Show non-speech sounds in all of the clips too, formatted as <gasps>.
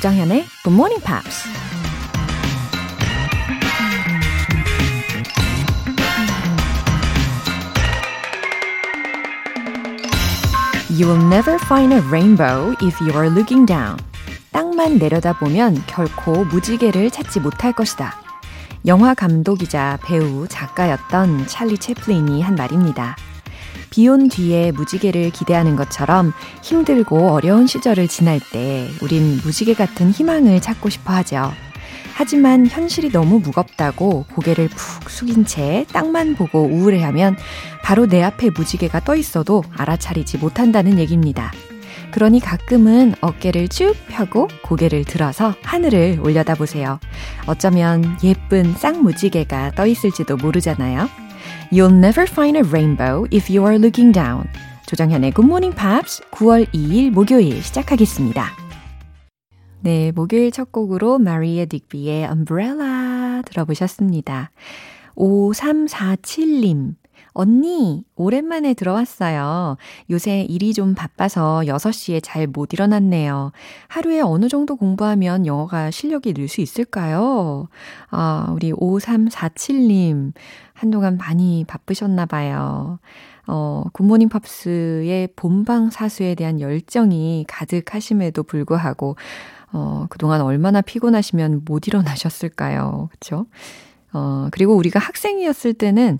조정현의 Good Morning Pops. You will never find a rainbow if you are looking down. 땅만 내려다보면 결코 무지개를 찾지 못할 것이다. 영화 감독이자 배우, 작가였던 찰리 채플린이 한 말입니다. 비온 뒤에 무지개를 기대하는 것처럼 힘들고 어려운 시절을 지날 때 우린 무지개 같은 희망을 찾고 싶어 하죠. 하지만 현실이 너무 무겁다고 고개를 푹 숙인 채 땅만 보고 우울해하면 바로 내 앞에 무지개가 떠 있어도 알아차리지 못한다는 얘기입니다. 그러니 가끔은 어깨를 쭉 펴고 고개를 들어서 하늘을 올려다 보세요. 어쩌면 예쁜 쌍무지개가 떠 있을지도 모르잖아요. You'll never find a rainbow if you are looking down. 조정현의 Good Morning Pops 9월 2일 목요일 시작하겠습니다. 네, 목요일 첫 곡으로 마리아 딕비의 Umbrella 들어보셨습니다. 5347님. 언니, 오랜만에 들어왔어요. 요새 일이 좀 바빠서 6시에 잘 못 일어났네요. 하루에 어느 정도 공부하면 영어가 실력이 늘 수 있을까요? 아, 우리 5347님. 한동안 많이 바쁘셨나 봐요. 어, 굿모닝 팝스의 본방 사수에 대한 열정이 가득하심에도 불구하고, 어, 그동안 얼마나 피곤하시면 못 일어나셨을까요? 그쵸? 어, 그리고 우리가 학생이었을 때는,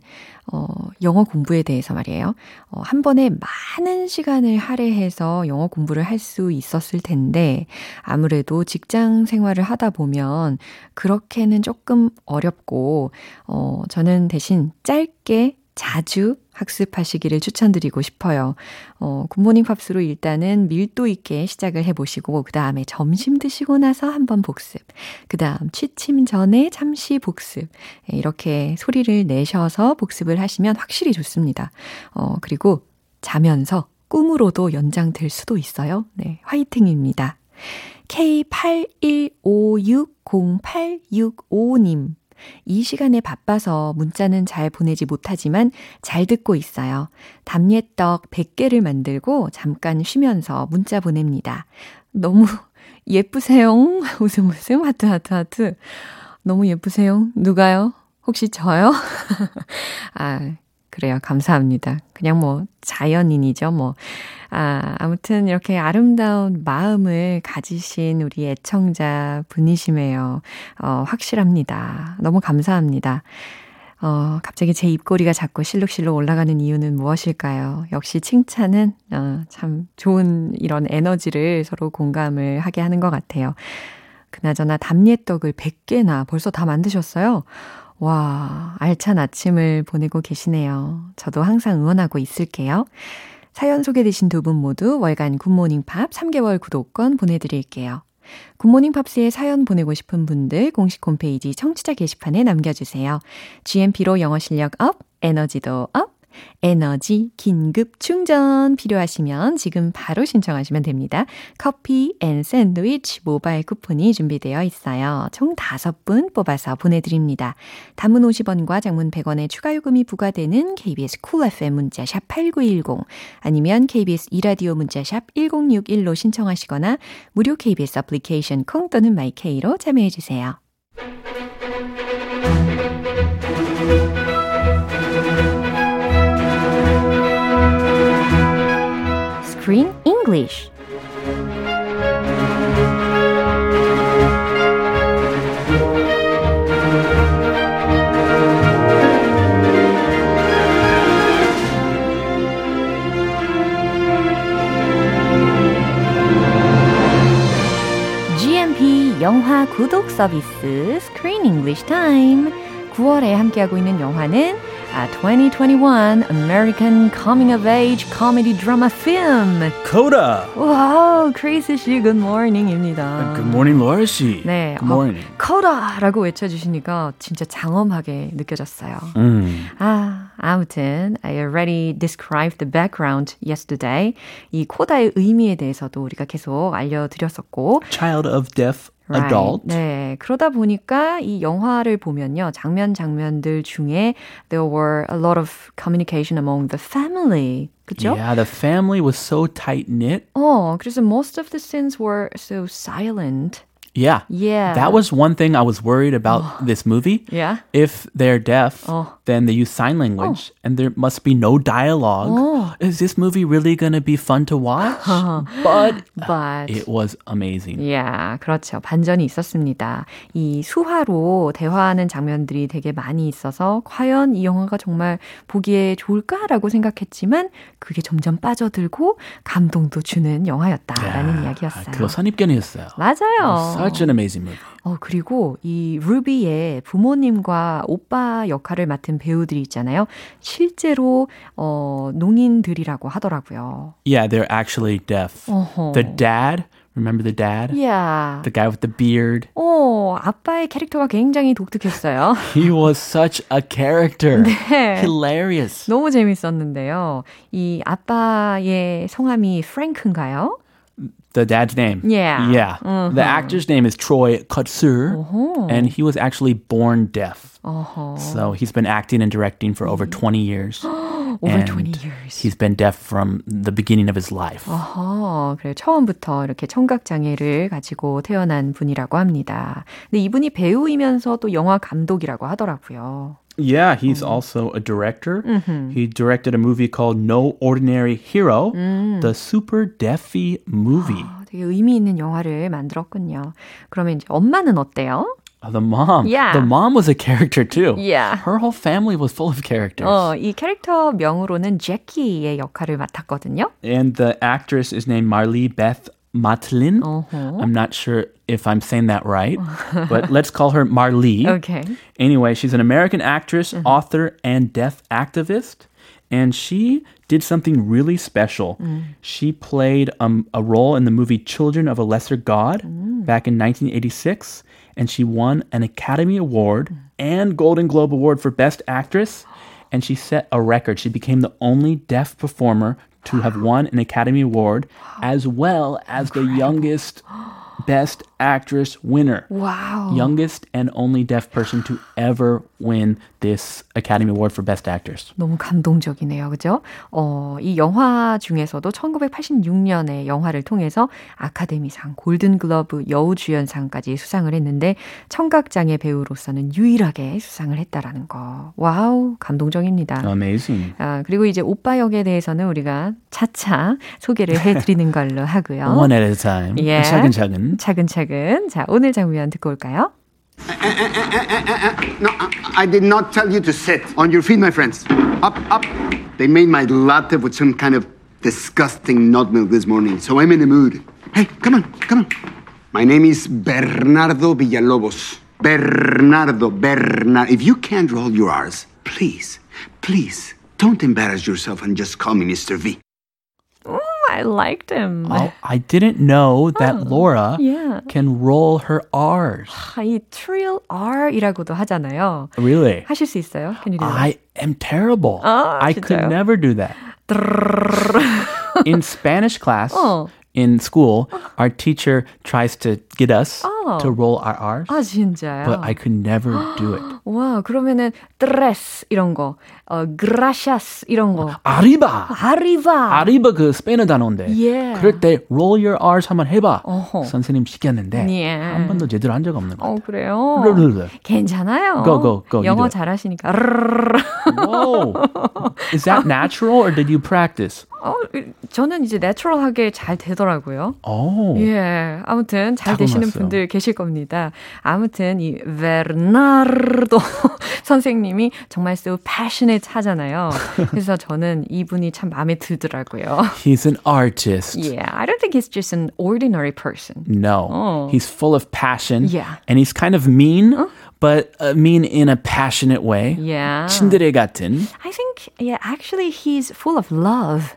어, 영어 공부에 대해서 말이에요. 어, 한 번에 많은 시간을 할애해서 영어 공부를 할 수 있었을 텐데, 아무래도 직장 생활을 하다 보면, 그렇게는 조금 어렵고, 어, 저는 대신 짧게 자주 학습하시기를 추천드리고 싶어요. 어, 굿모닝 팝스로 일단은 밀도 있게 시작을 해보시고, 그 다음에 점심 드시고 나서 한번 복습. 그 다음 취침 전에 잠시 복습. 예, 이렇게 소리를 내셔서 복습을 하시면 확실히 좋습니다. 어, 그리고 자면서 꿈으로도 연장될 수도 있어요. 네, 화이팅입니다. K81560865님. 이 시간에 바빠서 문자는 잘 보내지 못하지만 잘 듣고 있어요. 담예떡 100개를 만들고 잠깐 쉬면서 문자 보냅니다. 너무 <laughs> 예쁘세요. <laughs> 웃음 웃음 하트 하트 하트. 너무 예쁘세요. 누가요? 혹시 저요? <laughs> 아, 그래요. 감사합니다. 그냥 뭐 자연인이죠. 뭐. 아, 아무튼 이렇게 아름다운 마음을 가지신 우리 애청자 분이시네요. 어, 확실합니다. 너무 감사합니다. 어, 갑자기 제 입꼬리가 자꾸 실룩실룩 올라가는 이유는 무엇일까요? 역시 칭찬은, 어, 참 좋은 이런 에너지를 서로 공감을 하게 하는 것 같아요. 그나저나 답례떡을 100개나 벌써 다 만드셨어요? 와, 알찬 아침을 보내고 계시네요. 저도 항상 응원하고 있을게요. 사연 소개되신 두 분 모두 월간 굿모닝 팝스 3개월 구독권 보내드릴게요. 굿모닝 팝스에 사연 보내고 싶은 분들 공식 홈페이지 청취자 게시판에 남겨주세요. GMP로 영어 실력 up, 에너지도 up, 에너지 긴급 충전 필요하시면 지금 바로 신청하시면 됩니다. 커피 and 샌드위치 모바일 쿠폰이 준비되어 있어요. 총 5분 뽑아서 보내드립니다. 단문 50원과 장문 100원의 추가 요금이 부과되는 KBS Cool FM 문자샵 8910 아니면 KBS 이라디오 문자샵 1061로 신청하시거나 무료 KBS 애플리케이션 콩 또는 마이케이로 참여해주세요. Screen English. 영화 구독 서비스 Screen English Time. 9월에 함께하고 있는 영화는 a 2021 American Coming of Age Comedy Drama Film. Coda. 와우, 크레이스 씨, good morning입니다. Good morning, Laura 씨. 네, Good morning. 어, Coda라고 외쳐주시니까 진짜 장엄하게 느껴졌어요. 음. 아, 아무튼 I already described the background yesterday. 이 코다의 의미에 대해서도 우리가 계속 알려드렸었고. Child of deaf Right. adult. 네. 그러다 보니까 이 영화를 보면요. 장면 장면들 중에 there were a lot of communication among the family. 그죠? Yeah, the family was so tight knit. 어, 그래서 most of the scenes were so silent. Yeah. Yeah. That was one thing I was worried about this movie. Yeah. If they're deaf, Oh. then they use sign language and there must be no dialogue. Oh. Is this movie really going to be fun to watch? but But it was amazing. 야, 그렇죠. 반전이 있었습니다. 이 수화로 대화하는 장면들이 되게 많이 있어서 과연 이 영화가 정말 보기에 좋을까라고 생각했지만 그게 점점 빠져들고 감동도 주는 영화였다라는 이야기였어요. 그거 선입견이었어요. 맞아요. Such an amazing movie. 어, 그리고 이 루비의 부모님과 오빠 역할을 맡은 배우들이 있잖아요. 실제로 어, 농인들이라고 하더라고요. Yeah, they're actually deaf. 어허. The dad, remember the dad? Yeah. The guy with the beard. 어, 아빠의 캐릭터가 굉장히 독특했어요. He was such a character. 네. Hilarious. 너무 재밌었는데요. 이 아빠의 성함이 프랭크인가요? The dad's name. Yeah. Yeah. The actor's name is Troy Kotsur, 어허. and he was actually born deaf. 어허. So he's been acting and directing for over 20 years. <gasps> Over and 20 years. He's been deaf from the beginning of his life. 어허, 그래 처음부터 이렇게 청각 장애를 가지고 태어난 분이라고 합니다. 근데 이분이 배우이면서 또 영화 감독이라고 하더라고요. Yeah, he's also a director. He directed a movie called No Ordinary Hero, the Super Deafy movie. 어, <gasps> 되게 의미 있는 영화를 만들었군요. 그러면 이제 엄마는 어때요? Uh, the mom. Yeah. The mom was a character too. Yeah. Her whole family was full of characters. 어, 이 캐릭터 명으로는 제키의 역할을 맡았거든요. And the actress is named Marlee Beth Matlin. 어허. I'm not sure if I'm saying that right, but <laughs> let's call her Marlee. Okay. Anyway, she's an American actress, mm-hmm. author, and deaf activist. And she did something really special. Mm. She played um, a role in the movie Children of a Lesser God mm. back in 1986. And she won an Academy Award mm. and Golden Globe Award for Best Actress. And she set a record. She became the only deaf performer to have won an Academy Award as well as the youngest Best Actress winner 와우. youngest and only deaf person to ever win this Academy Award for Best Actress. 너무 감동적이네요. 그죠? 어, 이 영화 중에서도 1986년에 영화를 통해서 아카데미상, 골든글러브 여우주연상까지 수상을 했는데 청각장애 배우로서는 유일하게 수상을 했다라는 거. 와우, 감동적입니다. Amazing. 아, 그리고 이제 오빠 역에 대해서는 우리가 차차 소개를 해 드리는 걸로 하고요. One at a time. Yeah. 차근차근. 차근차근. 자, 오늘 장면 듣고 올까요? No, I, I did not tell you to sit. On your feet, my friends. Up, up. They made my latte with some kind of disgusting nut milk this morning, so I'm in a mood. Hey, come on, come on. My name is Bernardo Villalobos. Bernardo, Bernardo. If you can't roll your R's, please, please, don't embarrass yourself and just call me Mr. V. I liked him. Oh, I didn't know that Laura yeah. can roll her R's. 아, 이 trill R이라고도 하잖아요. Really? 하실 수 있어요? Can you do that? I am terrible. 아, I could 진짜요? never do that. In Spanish class, 어. in school, our teacher tries to get us 어. to roll our R's, 아, 진짜요? but I could never do it. <gasps> 와, 그러면은 tres 이런 거, 어, gracias 이런 거, Arriba! arriba. 아리바 그 스페인어 단어인데 예. 그럴 때 roll your R's 한번 해봐 어허. 선생님 시켰는데 예. 한 번도 제대로 한 적 없는 것 어, 그래요? 르르르. 괜찮아요. Go, go, go. 영어. 잘하시니까. Whoa. Is that natural or did you practice? <laughs> 어, 저는 이제 내추럴하게 잘 되더라고요. Oh. 예, 아무튼 잘 되시는 타고났어요. 분들 계실 겁니다. 아무튼 이 베르나르도 <laughs> 선생님이 정말 so passionate 하잖아요. 그래서 저는 이분이 참 마음에 들더라고요. He's an artist. Yeah, I don't think he's just an ordinary person. No. Oh. He's full of passion. Yeah. And he's kind of mean, but uh, mean in a passionate way. Yeah. 친드레 같은. I think, yeah, actually he's full of love.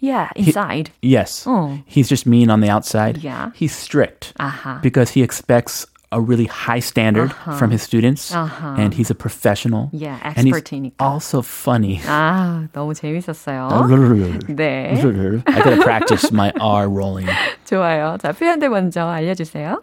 Yeah, inside. Yes. Oh. He's just mean on the outside. Yeah. He's strict 아하. because he expects a really high standard from his students Uh-huh. and he's a professional. Yeah, and he's expert이니까. also funny. 아, 너무 재밌었어요. 네, I gotta practice my R rolling. <laughs> 좋아요. 자, 표현들 먼저 알려주세요.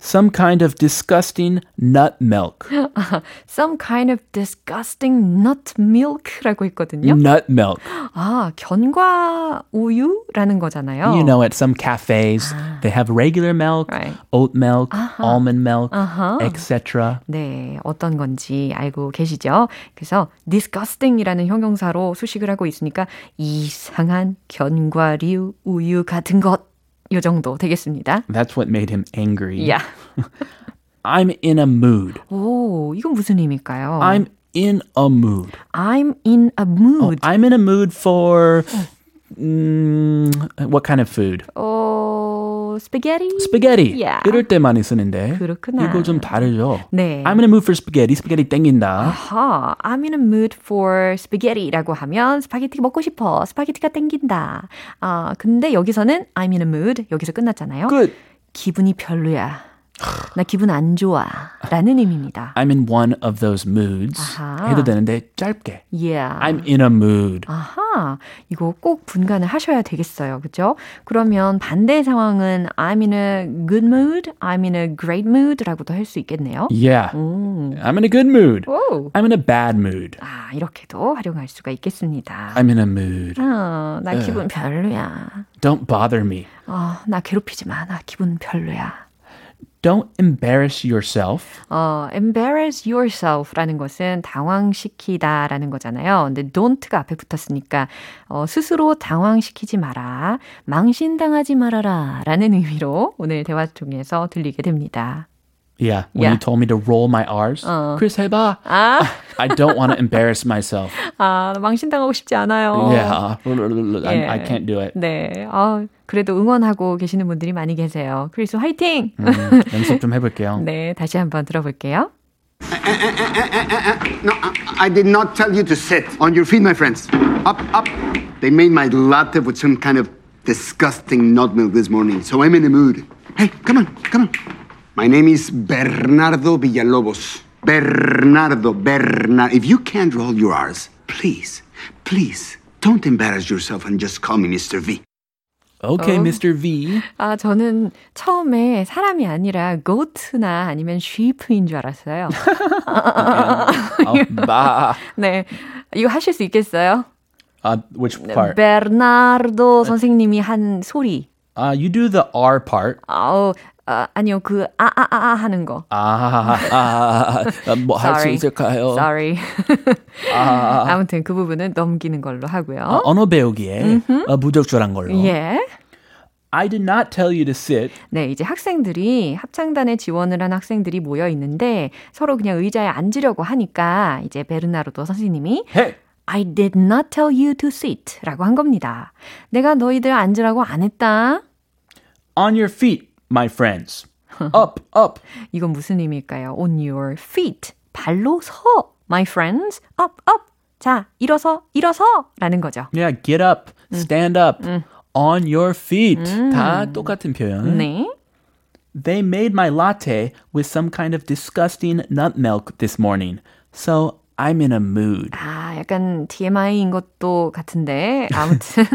Some kind of disgusting nut milk. <laughs> Some kind of disgusting nut milk라고 했거든요. Nut milk. 아, 견과 우유라는 거잖아요. You know, at some cafes, they have regular milk, Right. oat milk, almond milk, Uh-huh. etc. 네, 어떤 건지 알고 계시죠? 그래서 disgusting이라는 형용사로 수식을 하고 있으니까 이상한 견과류 우유 같은 것. 요 정도 되겠습니다. That's what made him angry. Yeah. <laughs> I'm in a mood. 오, 이건 무슨 의미일까요? I'm in a mood. I'm in a mood. I'm in a mood for mm, what kind of food? 어, spaghetti? Spaghetti. Yeah. 이럴 때 많이 쓰는데. 그렇구나. 이거 좀 다르죠. 네. I'm in a mood for spaghetti. 스파게티 땡긴다. 아하, I'm in a mood for spaghetti라고 하면 스파게티 먹고 싶어. 스파게티가 땡긴다. 아, 근데 여기서는 I'm in a mood 여기서 끝났잖아요. Good. 기분이 별로야. 나 기분 안 좋아. 라는 의미입니다. I'm in one of those moods. 아하. 해도 되는데 짧게. Yeah. I'm in a mood. 아하, 이거 꼭 분간을 하셔야 되겠어요. 그죠? 그러면 반대 상황은 I'm in a good mood, I'm in a great mood라고도 할 수 있겠네요. Yeah. I'm in a good mood. 오. I'm in a bad mood. 아, 이렇게도 활용할 수가 있겠습니다. I'm in a mood. 어, 나 기분 별로야. Don't bother me. 어, 나 괴롭히지 마. 나 기분 별로야. Don't embarrass yourself. 어, embarrass yourself라는 것은 당황시키다라는 거잖아요. 근데 don't가 앞에 붙었으니까 어, 스스로 당황시키지 마라, 망신당하지 말아라 라는 의미로 오늘 대화 중에서 들리게 됩니다. Yeah. When Yeah. you told me to roll my R's. Chris, 해봐. 아, <laughs> I don't want to embarrass myself. <laughs> 아 망신당하고 싶지 않아요. Yeah. I, 예. I can't do it. 네, 어, 그래도 응원하고 계시는 분들이 많이 계세요. 크리스 화이팅! 음, 연습 좀 해볼게요. <laughs> 네, 다시 한번 들어볼게요. No, I, I did not tell you to sit on your feet, my friends. Up, up. They made my latte with some kind of disgusting nut milk this morning, so I'm in a mood. Hey, come on, come on. My name is Bernardo Villalobos. Bernardo, Bernardo. If you can't roll your R's, please, please, don't embarrass yourself and just call me Mr. V. Okay, Mr. V. 아, 저는 처음에 사람이 아니라 goat나 아니면 sheep인 줄 알았어요. <laughs> <laughs> Oh, bah. 네. 이거 하실 수 있겠어요? Uh, which part? 베르나르도 선생님이 한 소리. Uh, you do the R part. 아우, 아, 아니요. 그, 아, 아, 아, 아 하는 거. 아, 아, 아, 뭐할 수 Sorry. 있을까요? Sorry. <laughs> 아, 아무튼 그 부분은 넘기는 걸로 하고요. 어, 언어 배우기에 어, 부적절한 걸로. 예. I did not tell you to sit. 네, 이제 학생들이 합창단에 지원을 한 학생들이 모여 있는데 서로 그냥 의자에 앉으려고 하니까 이제 베르나르도 선생님이 Hey, I did not tell you to sit 라고 한 겁니다. 내가 너희들 앉으라고 안 했다. on your feet, my friends. <laughs> Up, up. 이건 무슨 의미일까요? On your feet. 발로 서. My friends. Up, up. 자, 일어서, 일어서. 라는 거죠. Yeah, get up, stand up. On your feet. 다 똑같은 표현. 네. They made my latte with some kind of disgusting nut milk this morning. So I'm in a mood. 아, 약간 TMI인 것도 같은데. 아무튼.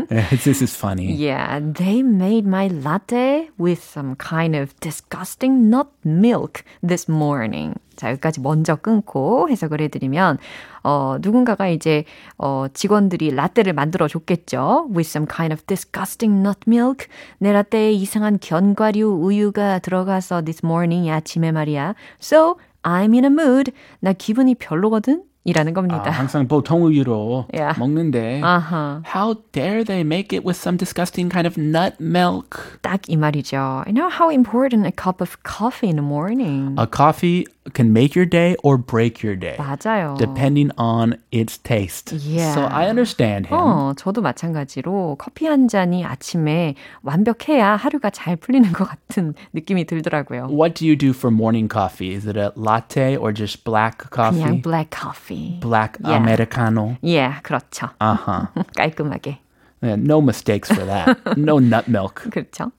this is funny. Yeah, they made my latte with some kind of disgusting nut milk this morning. 자, 여기까지 먼저 끊고 해석을 해드리면, 어, 누군가가 이제, 어, 직원들이 라떼를 만들어 줬겠죠. With some kind of disgusting nut milk. 내 라떼에 이상한 견과류 우유가 들어가서 this morning, 아침에 말이야. So, I'm in a mood. 나 기분이 별로거든? 이라는 아, 겁니다. 항상 보통 우유로 Yeah. 먹는데 아하. how dare they make it with some disgusting kind of nut milk? 딱 이 말이죠. You know how important a cup of coffee in the morning. A coffee can make your day or break your day. 맞아요. depending on its taste. Yeah. So I understand him. 어, 저도 마찬가지로 커피 한 잔이 아침에 완벽해야 하루가 잘 풀리는 것 같은 느낌이 들더라고요. What do you do for morning coffee? Is it a latte or just black coffee? 그냥 black coffee. Black Yeah. americano. 예, 그렇죠. Uh-huh. <laughs> 깔끔하게. Yeah, no mistakes for that. <laughs> no nut milk. 그렇죠.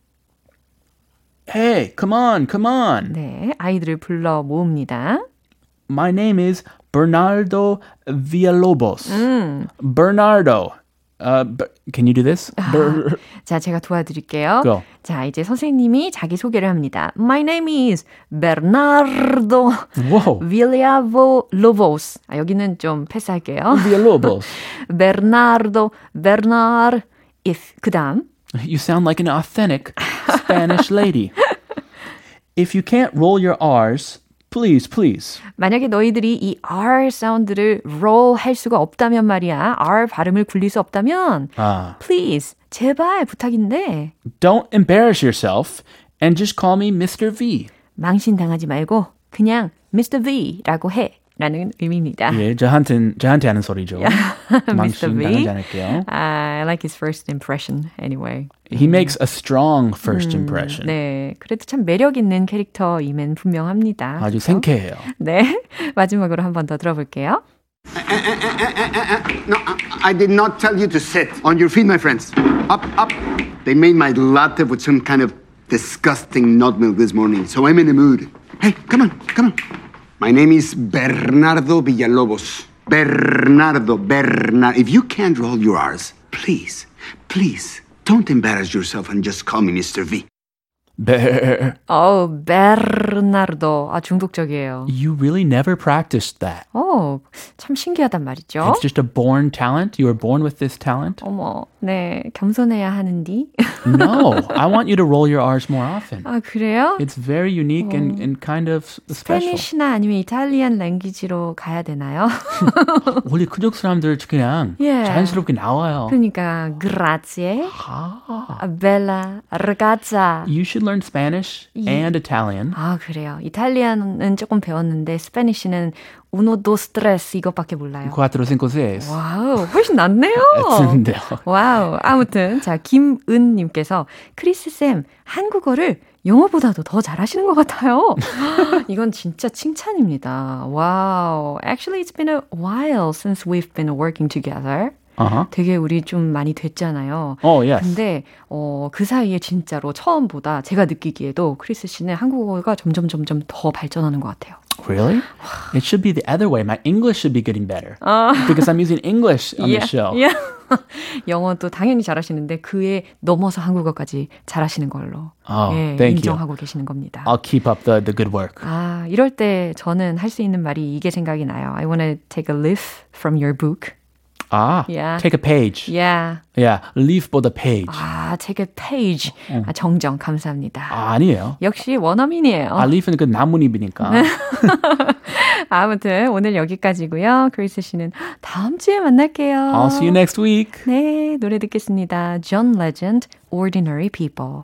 Hey, come on, come on. 네, 아이들을 불러 모읍니다. My name is Bernardo Villalobos. Bernardo. Uh, Ber- can you do this? Ber- 자, 제가 도와드릴게요. Go. 자, 이제 선생님이 자기 소개를 합니다. My name is Bernardo Whoa. Villalobos. 아, 여기는 좀 패스할게요. Villalobos. <laughs> Bernardo, Bernard, if. 그 다음. You sound like an authentic Spanish lady. If you can't roll your R's, please, please. 만약에 너희들이 이 R 사운드를 roll 할 수가 없다면 말이야. R 발음을 굴릴 수 없다면 Ah. please 제발 부탁인데 Don't embarrass yourself and just call me Mr. V. 망신당하지 말고 그냥 Mr. V라고 해. 라는 의미입니다. 예, 저한테 저한테 하는 소리죠. <laughs> Mr. 망신 V. 당하지 않을게요. I like his first impression anyway. He makes a strong first impression. 네, 그래도 참 매력 있는 캐릭터임은 분명합니다. 아주 그렇죠? 생쾌해요. 네, <laughs> 마지막으로 한 번 더 들어볼게요. No, I, I did not tell you to sit on your feet, my friends. Up, up. They made my latte with some kind of disgusting nut milk this morning, so I'm in the mood. Hey, come on, come on. My name is Bernardo Villalobos. Bernardo, Bernard. If you can't roll your R's, please, please, don't embarrass yourself and just call me Mr. V. Bear. 어우, 베르나르도. 아, 중독적이에요. You really never practiced that. 어, 참 신기하단 말이죠. It's just a born talent. You were born with this talent. 어머, 네, 겸손해야 하는디. No, I want you to roll your R's more often. 아, 그래요? It's very unique and, and kind of special. 스페니쉬나 아니면 이탈리안 랭귀지로 가야 되나요? 원래 그쪽 사람들 그냥 예. 자연스럽게 나와요. 그러니까 grazie, 아, bella, ragazza. you should learn Spanish and Italian. 아, 그래요. 이탈리안은 조금 배웠는데 스페니쉬는 uno, dos, tres 이것밖에 몰라요. Cuatro, cinco, seis. Wow, 훨씬 낫네요. 같은데요. Wow. 아무튼 자 김은 님께서 크리스 쌤 한국어를 영어보다도 더 잘하시는 것 같아요. 이건 진짜 칭찬입니다. Wow. Actually, it's been a while since we've been working together. Uh-huh. 되게 우리 좀 많이 됐잖아요. Oh, yes. 근데 어, 그 사이에 진짜로 처음보다 제가 느끼기에도 크리스 씨는 한국어가 점점 점점 더 발전하는 것 같아요. Really? It should be the other way. My English should be getting better. Because I'm using English on the show. yeah. 영어도 당연히 잘하시는데 그에 넘어서 한국어까지 잘하시는 걸로 Oh, 예, thank you. 인정하고 계시는 겁니다. I'll keep up the, the good work. 아, 이럴 때 저는 할 수 있는 말이 이게 생각이 나요. I want to take a leaf from your book. Ah, Yeah. take a page. Yeah. Yeah, leaf for the page. 아, take a page. 아, 정정 감사합니다. 아, 아니에요. 역시 원어민이에요. 아, leaf는 그 나뭇잎이니까. 아무튼 오늘 여기까지고요. 크리스 씨는 다음 주에 만날게요. I'll see you next week. 네, 노래 듣겠습니다. John Legend, Ordinary People.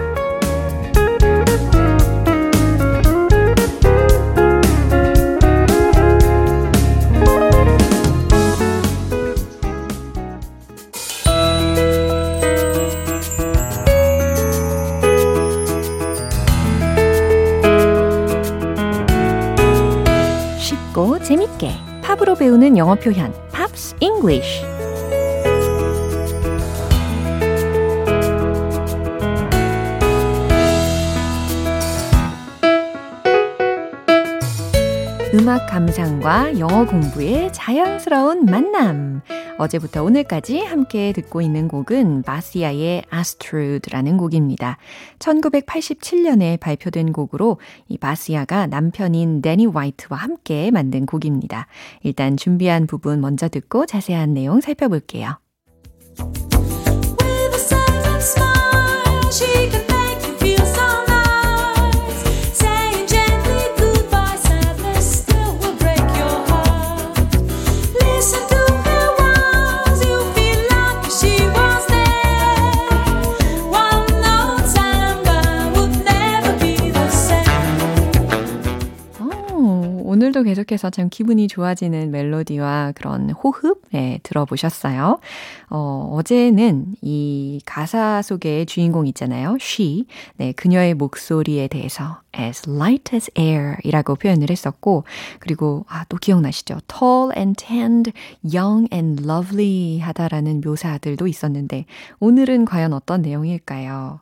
영어 표현 Pops English 음악 감상과 영어 공부의 자연스러운 만남. 어제부터 오늘까지 함께 듣고 있는 곡은 바시아의 아스트루드라는 곡입니다. 1987년에 발표된 곡으로 이 마시아가 남편인 데니 화이트와 함께 만든 곡입니다. 일단 준비한 부분 먼저 듣고 자세한 내용 살펴볼게요. 오, 오늘도 계속 계속해서 참 기분이 좋아지는 멜로디와 그런 호흡, 네, 들어보셨어요. 어, 어제는 이 가사 속의 주인공 있잖아요. she. 네, 그녀의 목소리에 대해서 as light as air 이라고 표현을 했었고, 그리고, 아, 또 기억나시죠? tall and tanned, young and lovely 하다라는 묘사들도 있었는데, 오늘은 과연 어떤 내용일까요?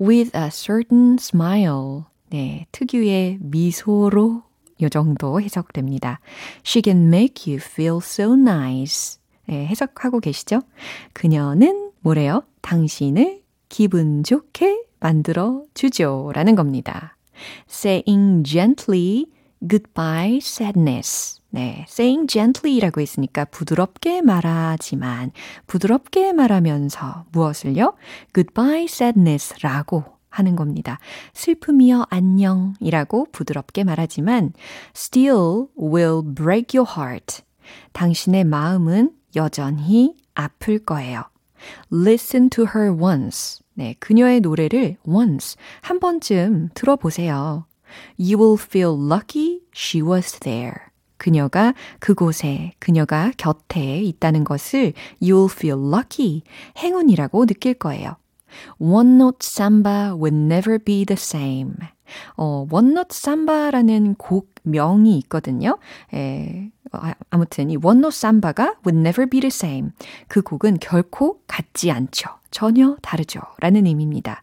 with a certain smile. 네, 특유의 미소로 요 정도 해석됩니다. She can make you feel so nice. 네, 해석하고 계시죠? 그녀는 뭐래요? 당신을 기분 좋게 만들어 주죠. 라는 겁니다. Saying gently goodbye sadness. 네, saying gently라고 했으니까 부드럽게 말하지만 부드럽게 말하면서 무엇을요? goodbye sadness라고 하는 겁니다. 슬픔이여 안녕이라고 부드럽게 말하지만 still will break your heart. 당신의 마음은 여전히 아플 거예요. Listen to her once. 네, 그녀의 노래를 once 한 번쯤 들어보세요. You will feel lucky she was there. 그녀가 그곳에, 그녀가 곁에 있다는 것을 you will feel lucky, 행운이라고 느낄 거예요. One Note Samba will never be the same. 어, One Note Samba라는 곡 명이 있거든요. 에, 아, 아무튼 이 One Note Samba가 will never be the same. 그 곡은 결코 같지 않죠. 전혀 다르죠. 라는 의미입니다.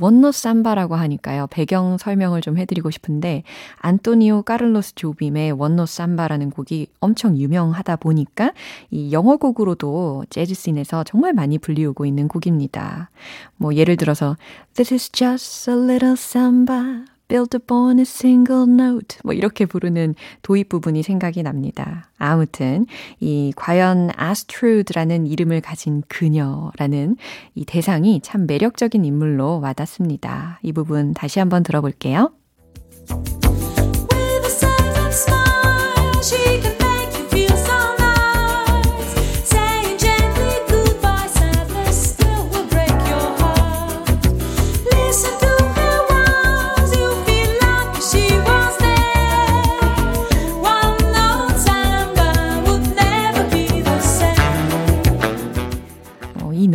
원노 삼바라고 하니까요. 배경 설명을 좀 해드리고 싶은데 안토니오 까를로스 조빔의 원노 삼바라는 곡이 엄청 유명하다 보니까 이 영어 곡으로도 재즈 scene에서 정말 많이 불리우고 있는 곡입니다. 뭐 예를 들어서 This is just a little samba built upon a single note. 뭐 이렇게 부르는 도입 부분이 생각이 납니다. 아무튼 이 과연 아스트루드라는 이름을 가진 그녀라는 이 대상이 참 매력적인 인물로 와닿습니다. 이 부분 다시 한번 들어볼게요.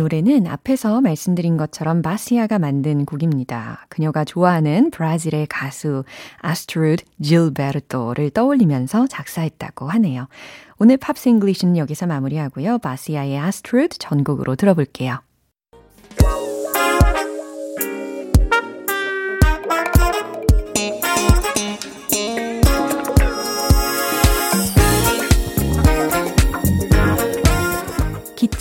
노래는 앞에서 말씀드린 것처럼 바시아가 만든 곡입니다. 그녀가 좋아하는 브라질의 가수 아스트루드 질베르토를 떠올리면서 작사했다고 하네요. 오늘 Pops English는 여기서 마무리하고요. 바시아의 아스트루드 전곡으로 들어볼게요.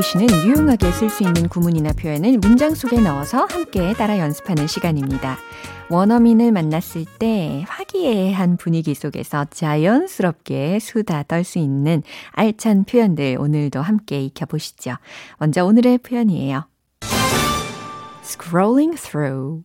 English는 유용하게 쓸 수 있는 구문이나 표현을 문장 속에 넣어서 함께 따라 연습하는 시간입니다. 원어민을 만났을 때 화기애애한 분위기 속에서 자연스럽게 수다 떨 수 있는 알찬 표현들 오늘도 함께 익혀보시죠. 먼저 오늘의 표현이에요. scrolling through,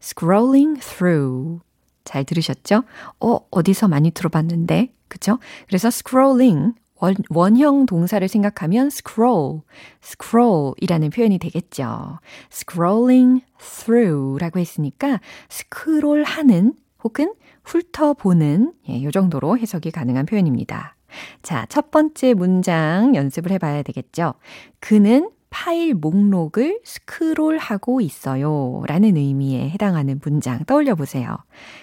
scrolling through. 잘 들으셨죠? 어, 어디서 많이 들어봤는데? 그죠? 그래서 scrolling, 원, 원형 동사를 생각하면 scroll, scroll이라는 표현이 되겠죠. scrolling through라고 했으니까 스크롤하는 혹은 훑어보는 예, 요 정도로 해석이 가능한 표현입니다. 자, 첫 번째 문장 연습을 해봐야 되겠죠. 그는 파일 목록을 스크롤하고 있어요. 라는 의미에 해당하는 문장 떠올려 보세요.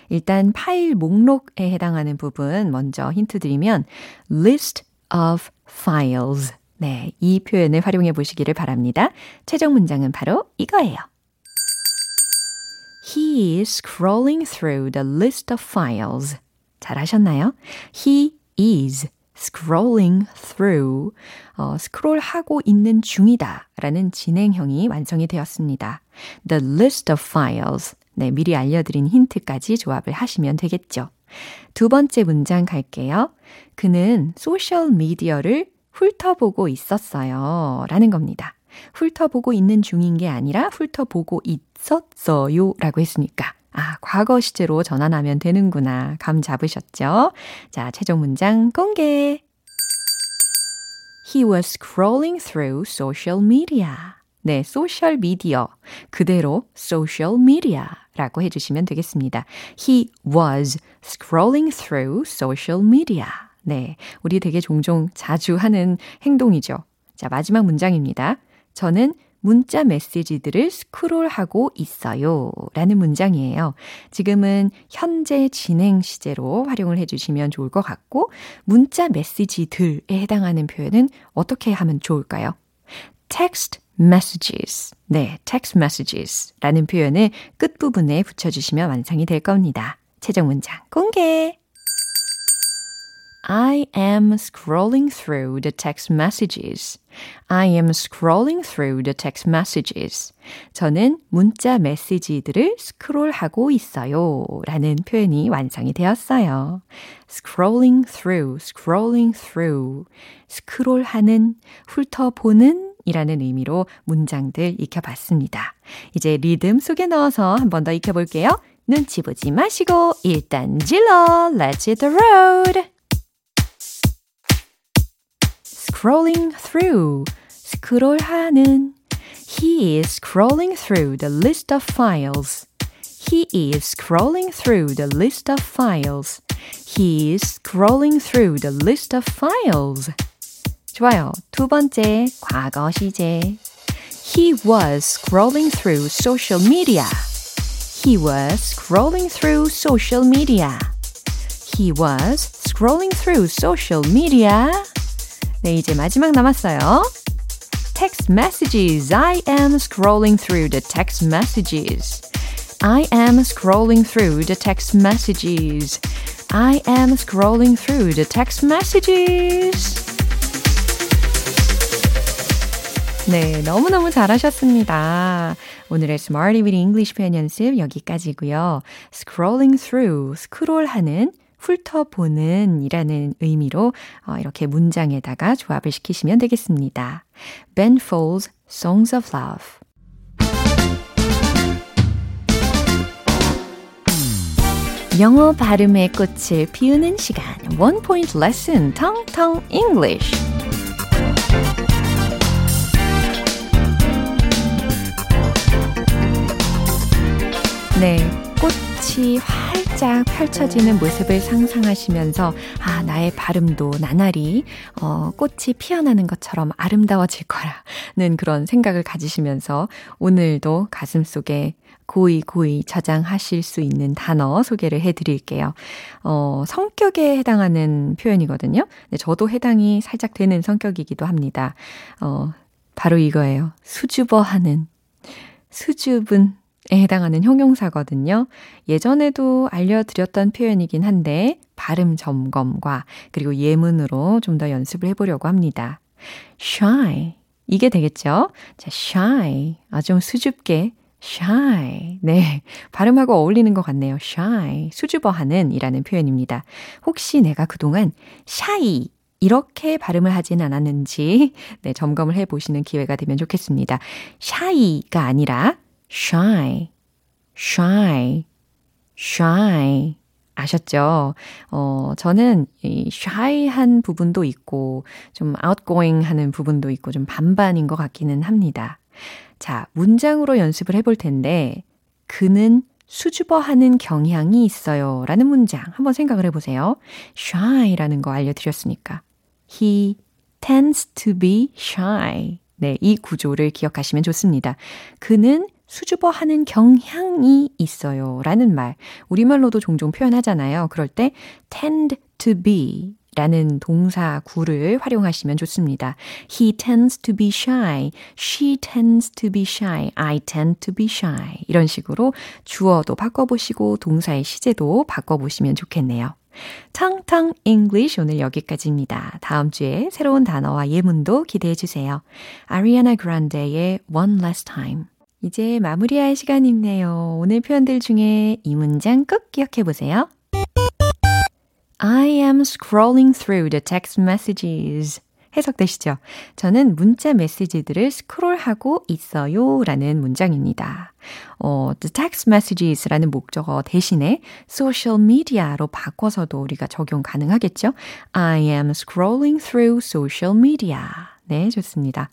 일단 파일 목록에 해당하는 부분 먼저 힌트 드리면 list of files. 네, 이 표현을 활용해 보시기를 바랍니다. 최종 문장은 바로 이거예요. He is scrolling through the list of files. 잘하셨나요? He is scrolling through, 어, 스크롤하고 있는 중이다 라는 진행형이 완성이 되었습니다. The list of files. 네, 미리 알려드린 힌트까지 조합을 하시면 되겠죠. 두 번째 문장 갈게요. 그는 소셜 미디어를 훑어보고 있었어요. 라는 겁니다. 훑어보고 있는 중인 게 아니라 훑어보고 있었어요. 라고 했으니까 아, 과거 시제로 전환하면 되는구나. 감 잡으셨죠? 자, 최종 문장 공개. He was scrolling through social media. 네, 소셜 미디어. 그대로 social media 라고 해 주시면 되겠습니다. He was scrolling through social media. 네, 우리 되게 종종 자주 하는 행동이죠. 자, 마지막 문장입니다. 저는 문자 메시지들을 스크롤하고 있어요. 라는 문장이에요. 지금은 현재 진행 시제로 활용을 해주시면 좋을 것 같고, 문자 메시지들에 해당하는 표현은 어떻게 하면 좋을까요? text messages. 네, text messages 라는 표현을 끝부분에 붙여주시면 완성이 될 겁니다. 최종 문장 공개! I am scrolling through the text messages. I am scrolling through the text messages. 저는 문자 메시지들을 스크롤하고 있어요. 라는 표현이 완성이 되었어요. scrolling through, scrolling through. 스크롤하는, 훑어보는 이라는 의미로 문장들 익혀봤습니다. 이제 리듬 속에 넣어서 한 번 더 익혀볼게요. 눈치 보지 마시고 일단 질러 Let's hit the road! scrolling through 스크롤하는 He is scrolling through the list of files. He is scrolling through the list of files. He is scrolling through the list of files. 좋아요. 두 번째, 과거 시제. He was scrolling through social media. He was scrolling through social media. He was scrolling through social media. 네, 이제 마지막 남았어요. Text messages. I am scrolling through the text messages. I am scrolling through the text messages. I am scrolling through the text messages. 네, 너무너무 잘하셨습니다. 오늘의 Smarty with English 표현 연습 여기까지고요. Scrolling through, 스크롤하는 훑어보는 이라는 의미로 어, 이렇게 문장에다가 조합을 시키시면 되겠습니다. Ben Folds Songs of Love 영어 발음의 꽃을 피우는 시간 One Point Lesson Tong Tong English 네, 꽃이 활짝 펼쳐지는 모습을 상상하시면서 아 나의 발음도 나날이 어, 꽃이 피어나는 것처럼 아름다워질 거라는 그런 생각을 가지시면서 오늘도 가슴 속에 고이 고이 저장하실 수 있는 단어 소개를 해드릴게요. 어, 성격에 해당하는 표현이거든요. 네, 저도 해당이 살짝 되는 성격이기도 합니다. 어, 바로 이거예요. 수줍어하는 수줍은 에 해당하는 형용사거든요. 예전에도 알려드렸던 표현이긴 한데 발음 점검과 그리고 예문으로 좀 더 연습을 해보려고 합니다. shy 이게 되겠죠? 자, shy 아, 좀 수줍게 shy. 네. 발음하고 어울리는 것 같네요. shy. 수줍어하는 이라는 표현입니다. 혹시 내가 그동안 shy 이렇게 발음을 하진 않았는지 네, 점검을 해 보시는 기회가 되면 좋겠습니다. shy가 아니라 shy, shy, shy. 아셨죠? 어, 저는 이 shy한 부분도 있고, 좀 outgoing 하는 부분도 있고, 좀 반반인 것 같기는 합니다. 자, 문장으로 연습을 해볼 텐데, 그는 수줍어하는 경향이 있어요. 라는 문장 한번 생각을 해보세요. shy라는 거 알려드렸으니까. He tends to be shy. 네, 이 구조를 기억하시면 좋습니다. 그는 수줍어 하는 경향이 있어요. 라는 말. 우리말로도 종종 표현하잖아요. 그럴 때 tend to be 라는 동사 구를 활용하시면 좋습니다. He tends to be shy. She tends to be shy. I tend to be shy. 이런 식으로 주어도 바꿔보시고 동사의 시제도 바꿔보시면 좋겠네요. 텅텅 English 오늘 여기까지입니다. 다음 주에 새로운 단어와 예문도 기대해 주세요. 아리아나 그란데의 One Last Time. 이제 마무리할 시간이네요. 오늘 표현들 중에 이 문장 꼭 기억해 보세요. I am scrolling through the text messages. 해석되시죠? 저는 문자 메시지들을 스크롤하고 있어요 라는 문장입니다. 어, the text messages라는 목적어 대신에 social media로 바꿔서도 우리가 적용 가능하겠죠? I am scrolling through social media. 네, 좋습니다.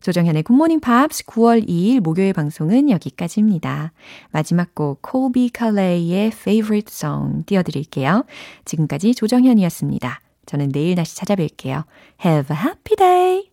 조정현의 굿모닝 팝스 9월 2일 목요일 방송은 여기까지입니다. 마지막 곡 콜비 칼레이의 Favorite Song 띄워드릴게요. 지금까지 조정현이었습니다. 저는 내일 다시 찾아뵐게요. Have a happy day!